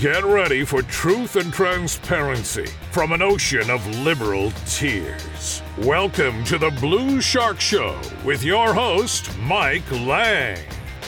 Get ready for truth and transparency from an ocean of liberal tears. Welcome to the Blue Shark Show with your host, Mike Lang.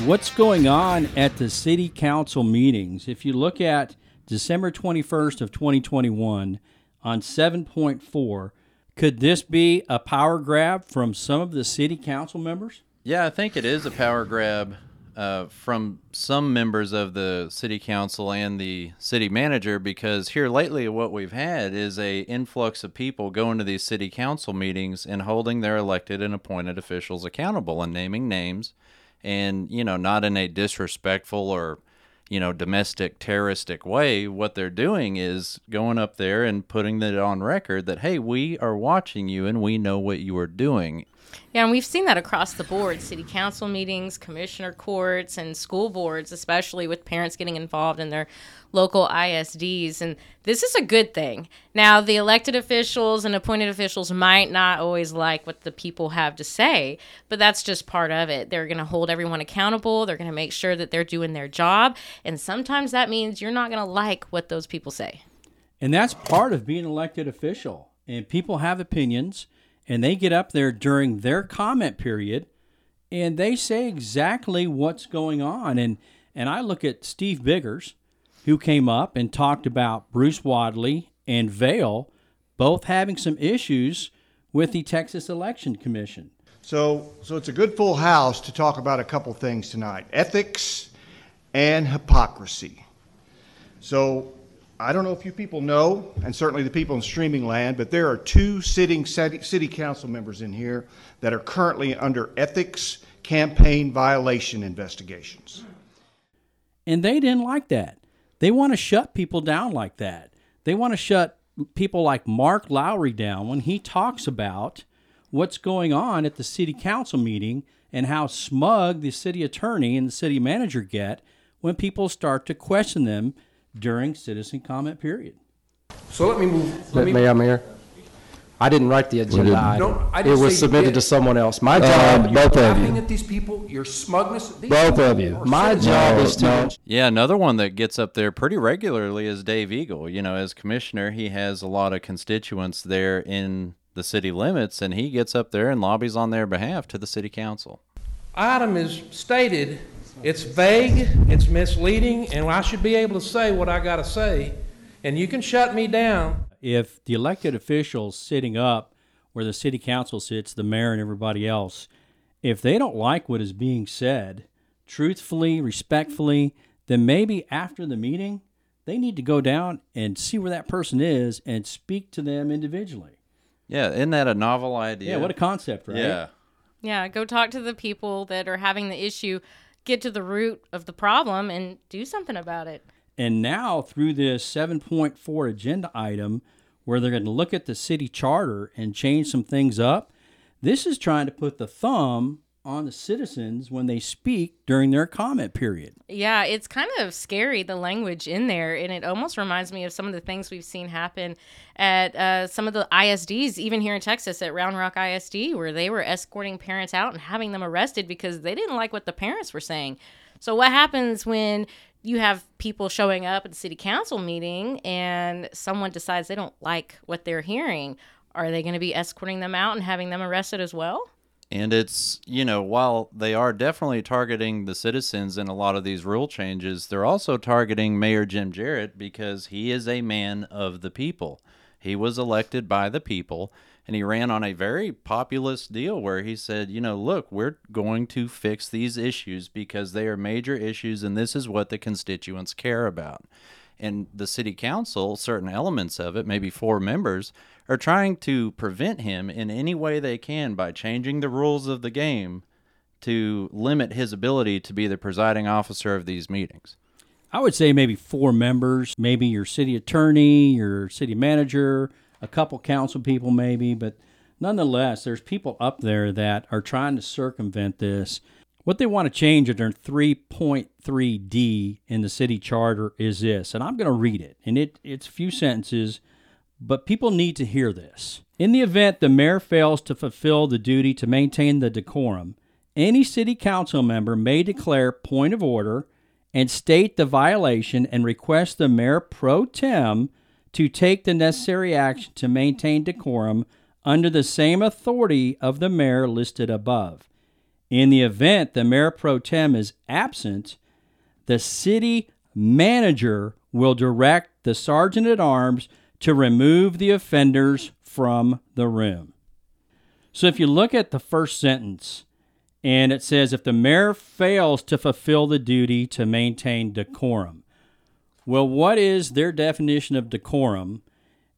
What's going on at the city council meetings? If you look at December 21st of 2021 on 7.4, could this be a power grab from some of the city council members? Yeah, I think it is a power grab uh, from some members of the city council and the city manager because here lately what we've had is a influx of people going to these city council meetings and holding their elected and appointed officials accountable and naming names and you know not in a disrespectful or you know domestic terroristic way. What they're doing is going up there and putting it on record that hey we are watching you and we know what you are doing yeah, and we've seen that across the board city council meetings, commissioner courts, and school boards, especially with parents getting involved in their local ISDs. And this is a good thing. Now, the elected officials and appointed officials might not always like what the people have to say, but that's just part of it. They're going to hold everyone accountable, they're going to make sure that they're doing their job. And sometimes that means you're not going to like what those people say. And that's part of being an elected official. And people have opinions and they get up there during their comment period and they say exactly what's going on. And and I look at Steve Biggers, who came up and talked about Bruce Wadley and Vail both having some issues with the Texas Election Commission. So, so it's a good full house to talk about a couple things tonight: ethics and hypocrisy. So, I don't know if you people know, and certainly the people in streaming land, but there are two sitting city council members in here that are currently under ethics campaign violation investigations. And they didn't like that. They want to shut people down like that. They want to shut people like Mark Lowry down when he talks about what's going on at the city council meeting and how smug the city attorney and the city manager get when people start to question them during citizen comment period. So let me move. Let me, Mayor, Mayor, I didn't write the agenda item. No, I It didn't say was submitted did. to someone else. My Uh, job, you're both of laughing you, at these people. Your smugness. These both people of you. are My citizens. job is to, Yeah, another one that gets up there pretty regularly is Dave Eagle. You know, as commissioner, he has a lot of constituents there in the city limits, and he gets up there and lobbies on their behalf to the city council. Item is stated. It's vague. It's misleading, and I should be able to say what I got to say. And you can shut me down. If the elected officials sitting up where the city council sits, the mayor and everybody else, if they don't like what is being said, truthfully, respectfully, then maybe after the meeting, they need to go down and see where that person is and speak to them individually. Yeah, isn't that a novel idea? Yeah, what a concept, right? Yeah. Yeah, go talk to the people that are having the issue, get to the root of the problem, and do something about it. And now, through this 7.4 agenda item, where they're going to look at the city charter and change some things up, this is trying to put the thumb on the citizens when they speak during their comment period. Yeah, it's kind of scary the language in there, and it almost reminds me of some of the things we've seen happen at uh, some of the ISDs, even here in Texas at Round Rock ISD, where they were escorting parents out and having them arrested because they didn't like what the parents were saying. So, what happens when you have people showing up at the city council meeting and someone decides they don't like what they're hearing? Are they going to be escorting them out and having them arrested as well? And it's, you know, while they are definitely targeting the citizens in a lot of these rule changes, they're also targeting Mayor Jim Jarrett because he is a man of the people. He was elected by the people and he ran on a very populist deal where he said, you know, look, we're going to fix these issues because they are major issues and this is what the constituents care about. And the city council, certain elements of it, maybe four members, are trying to prevent him in any way they can by changing the rules of the game to limit his ability to be the presiding officer of these meetings. I would say maybe four members, maybe your city attorney, your city manager, a couple council people, maybe, but nonetheless, there's people up there that are trying to circumvent this. What they want to change under 3.3D in the city charter is this, and I'm going to read it, and it, it's a few sentences, but people need to hear this. In the event the mayor fails to fulfill the duty to maintain the decorum, any city council member may declare point of order and state the violation and request the mayor pro tem to take the necessary action to maintain decorum under the same authority of the mayor listed above. In the event the mayor pro tem is absent, the city manager will direct the sergeant at arms to remove the offenders from the room. So if you look at the first sentence, and it says if the mayor fails to fulfill the duty to maintain decorum. Well, what is their definition of decorum,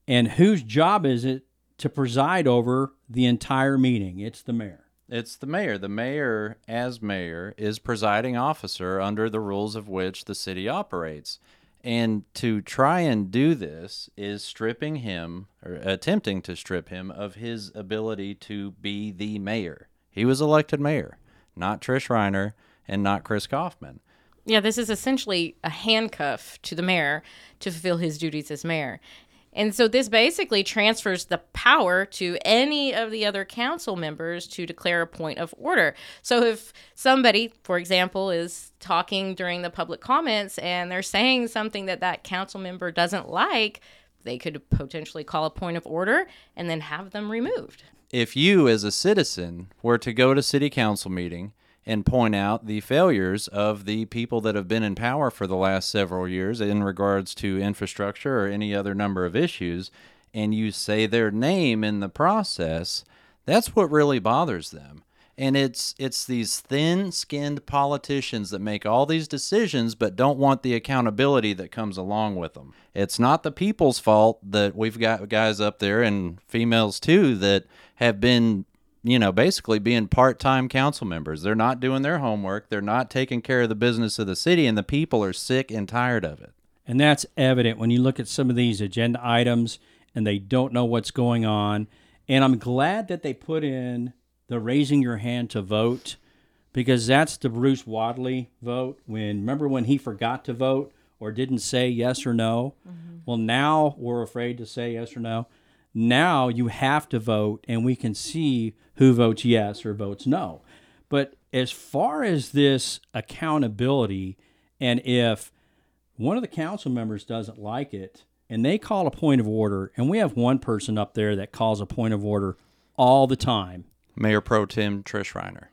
and whose job is it to preside over the entire meeting? It's the mayor. It's the mayor. The mayor, as mayor, is presiding officer under the rules of which the city operates. And to try and do this is stripping him, or attempting to strip him, of his ability to be the mayor. He was elected mayor, not Trish Reiner and not Chris Kaufman. Yeah, this is essentially a handcuff to the mayor to fulfill his duties as mayor. And so this basically transfers the power to any of the other council members to declare a point of order. So if somebody, for example, is talking during the public comments and they're saying something that that council member doesn't like, they could potentially call a point of order and then have them removed. If you, as a citizen, were to go to city council meeting and point out the failures of the people that have been in power for the last several years in regards to infrastructure or any other number of issues, and you say their name in the process, that's what really bothers them. And it's it's these thin-skinned politicians that make all these decisions but don't want the accountability that comes along with them. It's not the people's fault that we've got guys up there and females too that have been you know, basically being part time council members. They're not doing their homework. They're not taking care of the business of the city, and the people are sick and tired of it. And that's evident when you look at some of these agenda items and they don't know what's going on. And I'm glad that they put in the raising your hand to vote because that's the Bruce Wadley vote. When remember when he forgot to vote or didn't say yes or no? Mm-hmm. Well, now we're afraid to say yes or no. Now you have to vote, and we can see who votes yes or votes no. But as far as this accountability, and if one of the council members doesn't like it and they call a point of order, and we have one person up there that calls a point of order all the time Mayor Pro Tem Trish Reiner.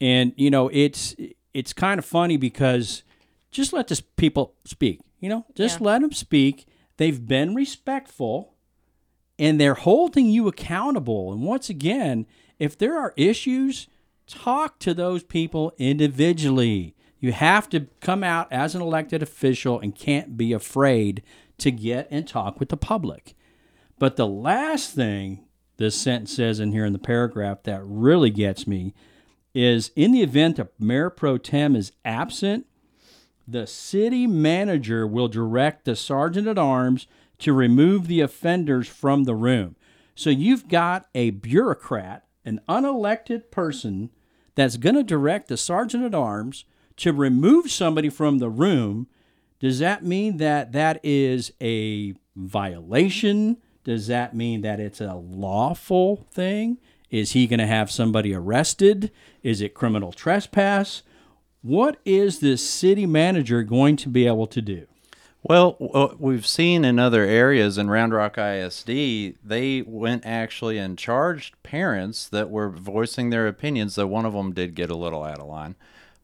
And, you know, it's it's kind of funny because just let this people speak. You know, just yeah. let them speak. They've been respectful and they're holding you accountable. And once again, if there are issues, talk to those people individually. You have to come out as an elected official and can't be afraid to get and talk with the public. But the last thing this sentence says in here in the paragraph that really gets me is in the event a mayor pro tem is absent, the city manager will direct the sergeant at arms to remove the offenders from the room. So you've got a bureaucrat, an unelected person that's going to direct the sergeant at arms to remove somebody from the room. Does that mean that that is a violation? Does that mean that it's a lawful thing? Is he going to have somebody arrested? Is it criminal trespass? What is this city manager going to be able to do? Well, we've seen in other areas in Round Rock ISD, they went actually and charged parents that were voicing their opinions, though one of them did get a little out of line.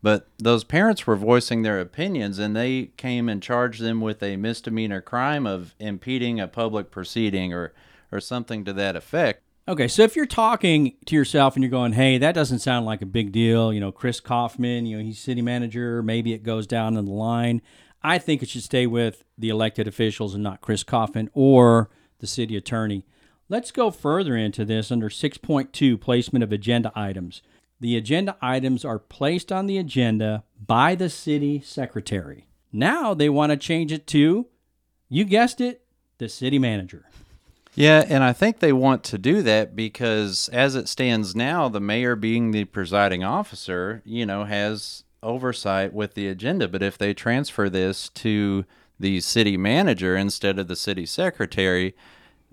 But those parents were voicing their opinions, and they came and charged them with a misdemeanor crime of impeding a public proceeding or, or something to that effect. Okay, so if you're talking to yourself and you're going, hey, that doesn't sound like a big deal, you know, Chris Kaufman, you know, he's city manager, maybe it goes down in the line. I think it should stay with the elected officials and not Chris Kaufman or the city attorney. Let's go further into this under 6.2 placement of agenda items. The agenda items are placed on the agenda by the city secretary. Now they want to change it to, you guessed it, the city manager. Yeah, and I think they want to do that because as it stands now, the mayor being the presiding officer, you know, has oversight with the agenda. But if they transfer this to the city manager instead of the city secretary,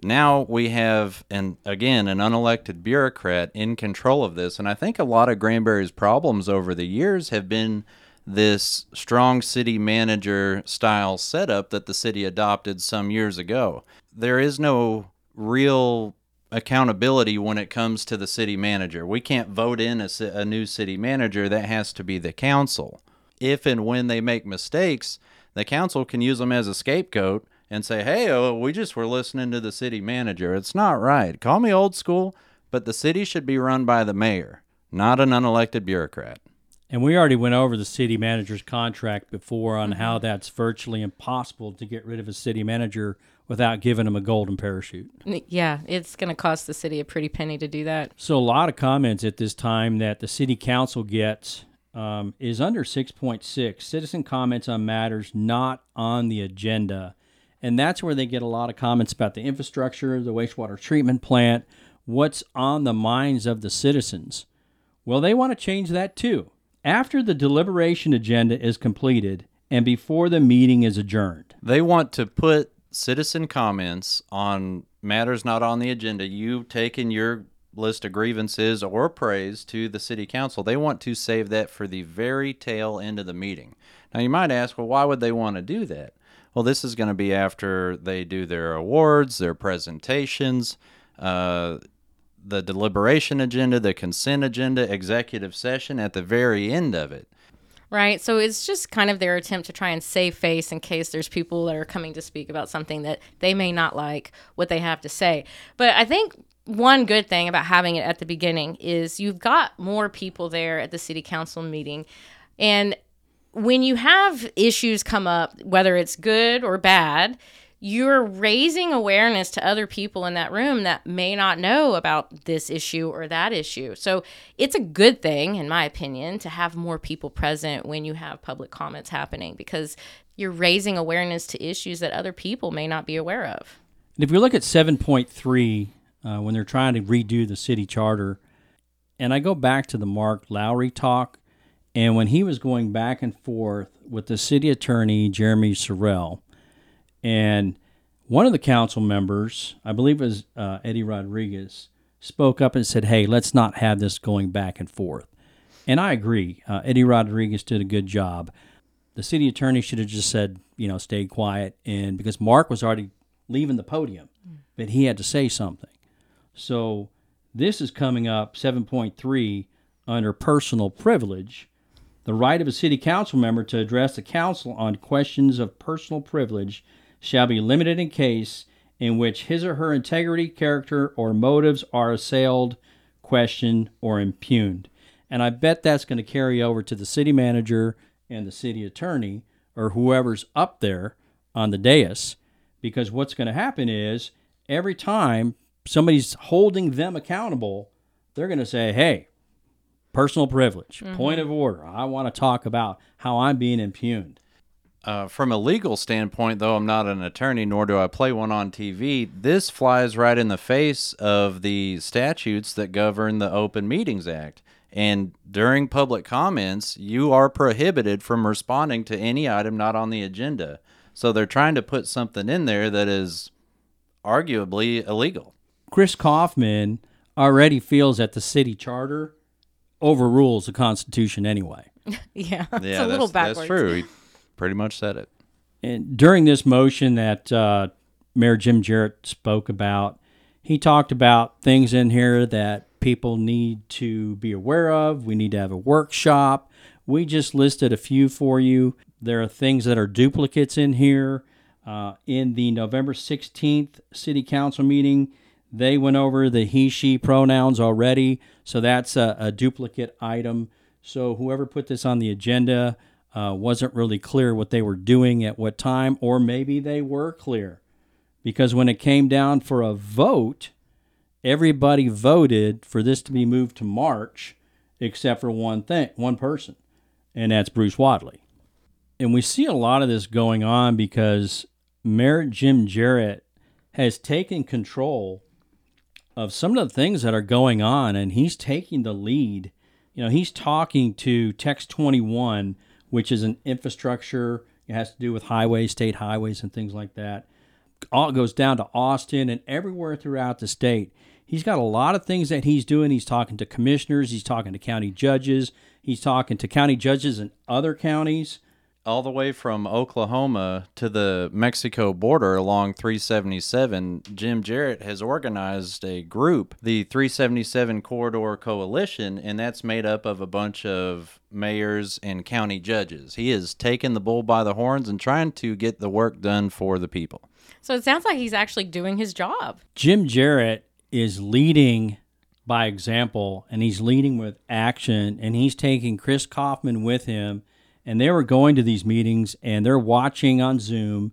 now we have and again an unelected bureaucrat in control of this and i think a lot of granbury's problems over the years have been this strong city manager style setup that the city adopted some years ago. There is no real accountability when it comes to the city manager. We can't vote in a, a new city manager, that has to be the council. If and when they make mistakes, the council can use them as a scapegoat and say, hey, oh, we just were listening to the city manager. It's not right. Call me old school, but the city should be run by the mayor, not an unelected bureaucrat. And we already went over the city manager's contract before on mm-hmm. how that's virtually impossible to get rid of a city manager without giving them a golden parachute. Yeah, it's going to cost the city a pretty penny to do that. So a lot of comments at this time that the city council gets um, is under 6.6 citizen comments on matters not on the agenda. And that's where they get a lot of comments about the infrastructure, the wastewater treatment plant, what's on the minds of the citizens. Well, they want to change that too. After the deliberation agenda is completed and before the meeting is adjourned. They want to put citizen comments on matters not on the agenda. You've taken your list of grievances or praise to the city council. They want to save that for the very tail end of the meeting. Now, you might ask, well, why would they want to do that? Well, this is going to be after they do their awards, their presentations, uh, the deliberation agenda, the consent agenda, executive session at the very end of it. Right. So it's just kind of their attempt to try and save face in case there's people that are coming to speak about something that they may not like what they have to say. But I think one good thing about having it at the beginning is you've got more people there at the city council meeting. And when you have issues come up, whether it's good or bad, you're raising awareness to other people in that room that may not know about this issue or that issue. So it's a good thing, in my opinion, to have more people present when you have public comments happening because you're raising awareness to issues that other people may not be aware of. And if we look at 7.3, uh, when they're trying to redo the city charter, and I go back to the Mark Lowry talk, and when he was going back and forth with the city attorney, Jeremy Sorrell, and one of the council members, I believe it was uh, Eddie Rodriguez, spoke up and said, Hey, let's not have this going back and forth. And I agree. Uh, Eddie Rodriguez did a good job. The city attorney should have just said, you know, stay quiet. And because Mark was already leaving the podium, but he had to say something. So this is coming up 7.3 under personal privilege. The right of a city council member to address the council on questions of personal privilege shall be limited in case in which his or her integrity, character, or motives are assailed, questioned, or impugned. And I bet that's going to carry over to the city manager and the city attorney or whoever's up there on the dais because what's going to happen is every time somebody's holding them accountable, they're going to say, hey, personal privilege, mm-hmm. point of order. I want to talk about how I'm being impugned. Uh, from a legal standpoint, though I'm not an attorney, nor do I play one on TV, this flies right in the face of the statutes that govern the Open Meetings Act. And during public comments, you are prohibited from responding to any item not on the agenda. So they're trying to put something in there that is arguably illegal. Chris Kaufman already feels that the city charter overrules the Constitution anyway. Yeah, it's Yeah, a little backwards. that's true. Pretty much said it. And during this motion that uh, Mayor Jim Jarrett spoke about, he talked about things in here that people need to be aware of. We need to have a workshop. We just listed a few for you. There are things that are duplicates in here. Uh, in the November 16th City Council meeting, they went over the he, she pronouns already. So that's a, a duplicate item. So whoever put this on the agenda uh, wasn't really clear what they were doing at what time, or maybe they were clear. Because when it came down for a vote, everybody voted for this to be moved to March, except for one thing, one person, and that's Bruce Wadley. And we see a lot of this going on because Mayor Jim Jarrett has taken control of some of the things that are going on, and he's taking the lead. You know, he's talking to TEX-21, which is an infrastructure. It has to do with highways, state highways, and things like that. All goes down to Austin and everywhere throughout the state. He's got a lot of things that he's doing. He's talking to commissioners. He's talking to county judges. He's talking to county judges in other counties. All the way from Oklahoma to the Mexico border along 377, Jim Jarrett has organized a group, the 377 Corridor Coalition, and that's made up of a bunch of mayors and county judges. He is taking the bull by the horns and trying to get the work done for the people. So it sounds like he's actually doing his job. Jim Jarrett is leading by example and he's leading with action and he's taking Chris Kaufman with him and they were going to these meetings and they're watching on Zoom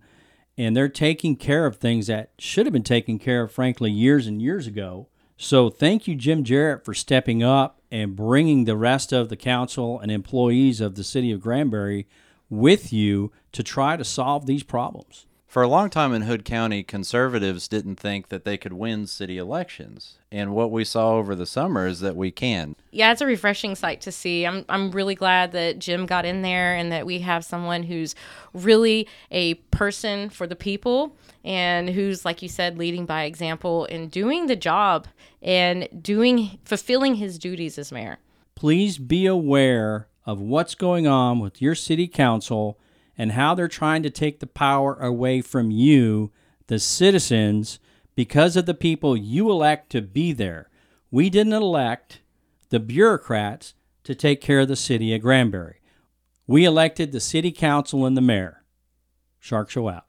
and they're taking care of things that should have been taken care of frankly years and years ago. So thank you Jim Jarrett for stepping up and bringing the rest of the council and employees of the city of Granbury with you to try to solve these problems. For a long time in Hood County, conservatives didn't think that they could win city elections. And what we saw over the summer is that we can. Yeah, it's a refreshing sight to see. I'm I'm really glad that Jim got in there and that we have someone who's really a person for the people and who's like you said leading by example and doing the job and doing fulfilling his duties as mayor. please be aware of what's going on with your city council and how they're trying to take the power away from you, the citizens, because of the people you elect to be there. We didn't elect the bureaucrats to take care of the city of Granbury. We elected the city council and the mayor. Shark Show out.